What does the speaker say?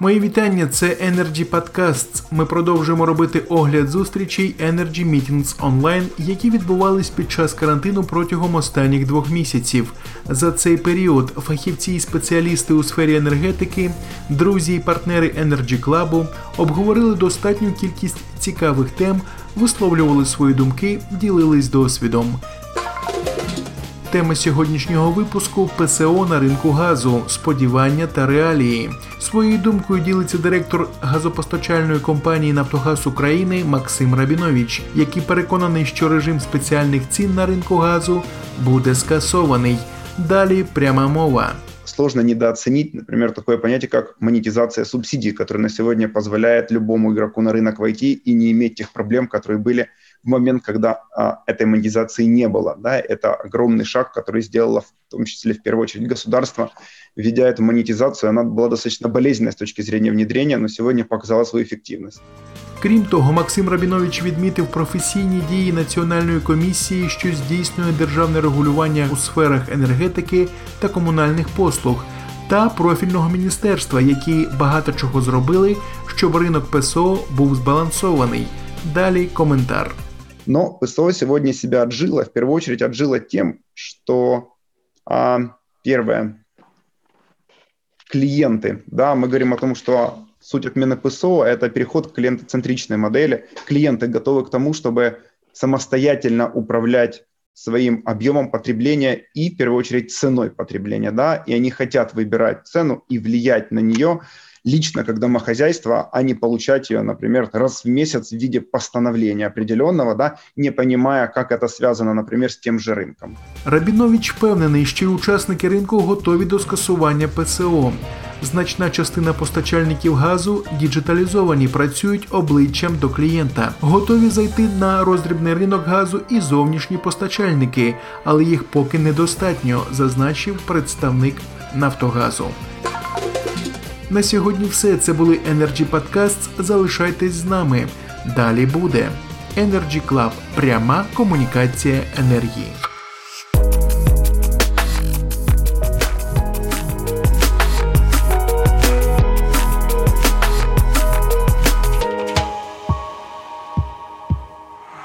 Мої вітання. Це Energy Podcasts. Ми продовжуємо робити огляд зустрічей Energy Meetings Online, які відбувались під час карантину протягом останніх двох місяців. За цей період фахівці і спеціалісти у сфері енергетики, друзі і партнери Energy Club обговорили достатню кількість цікавих тем, висловлювали свої думки, ділились досвідом. Тема сьогоднішнього випуску ПСО на ринку газу, сподівання та реалії. Своєю думкою ділиться директор газопостачальної компанії Нафтогаз України Максим Рабінович, який переконаний, що режим спеціальних цін на ринку газу буде скасований. Далі пряма мова. Сложно недооценить, например, такое понятие, как монетизация субсидий, которое на сегодня позволяет любому игроку на рынок войти и не иметь тех проблем, которые были в момент, когда а, этой монетизации не было. Да, это огромный шаг, который сделало в том числе в первую очередь государство, введя эту монетизацию. Она была достаточно болезненной с точки зрения внедрения, но сегодня показала свою эффективность. Крім того, Максим Рабінович відмітив професійні дії національної комісії, що здійснює державне регулювання у сферах енергетики та комунальних послуг, та профільного міністерства, які багато чого зробили, щоб ринок ПСО був збалансований. Далі коментар. Но ПСО сегодня себя отжило, в первую очередь отжило тем, что а, первое, клиенты, да, мы говорим о том, что суть отмены ПСО – это переход к клиентоцентричной модели. Клиенты готовы к тому, чтобы самостоятельно управлять своим объемом потребления и, в первую очередь, ценой потребления, да, и они хотят выбирать цену и влиять на нее – лично как домохозяйство, а не получать ее, например, раз в месяц в виде постановления определенного, да, не понимая, как это связано, например, з тим же ринком. Рабінович впевнений, що учасники ринку готові до скасування ПСО. Значна частина постачальників газу діджиталізовані, працюють обличчям до клієнта, готові зайти на роздрібний ринок газу і зовнішні постачальники, але їх поки недостатньо, зазначив представник Нафтогазу. На сьогодні все. Це були Energy Podcasts. Залишайтесь з нами. Далі буде Energy Club. Пряма комунікація енергії.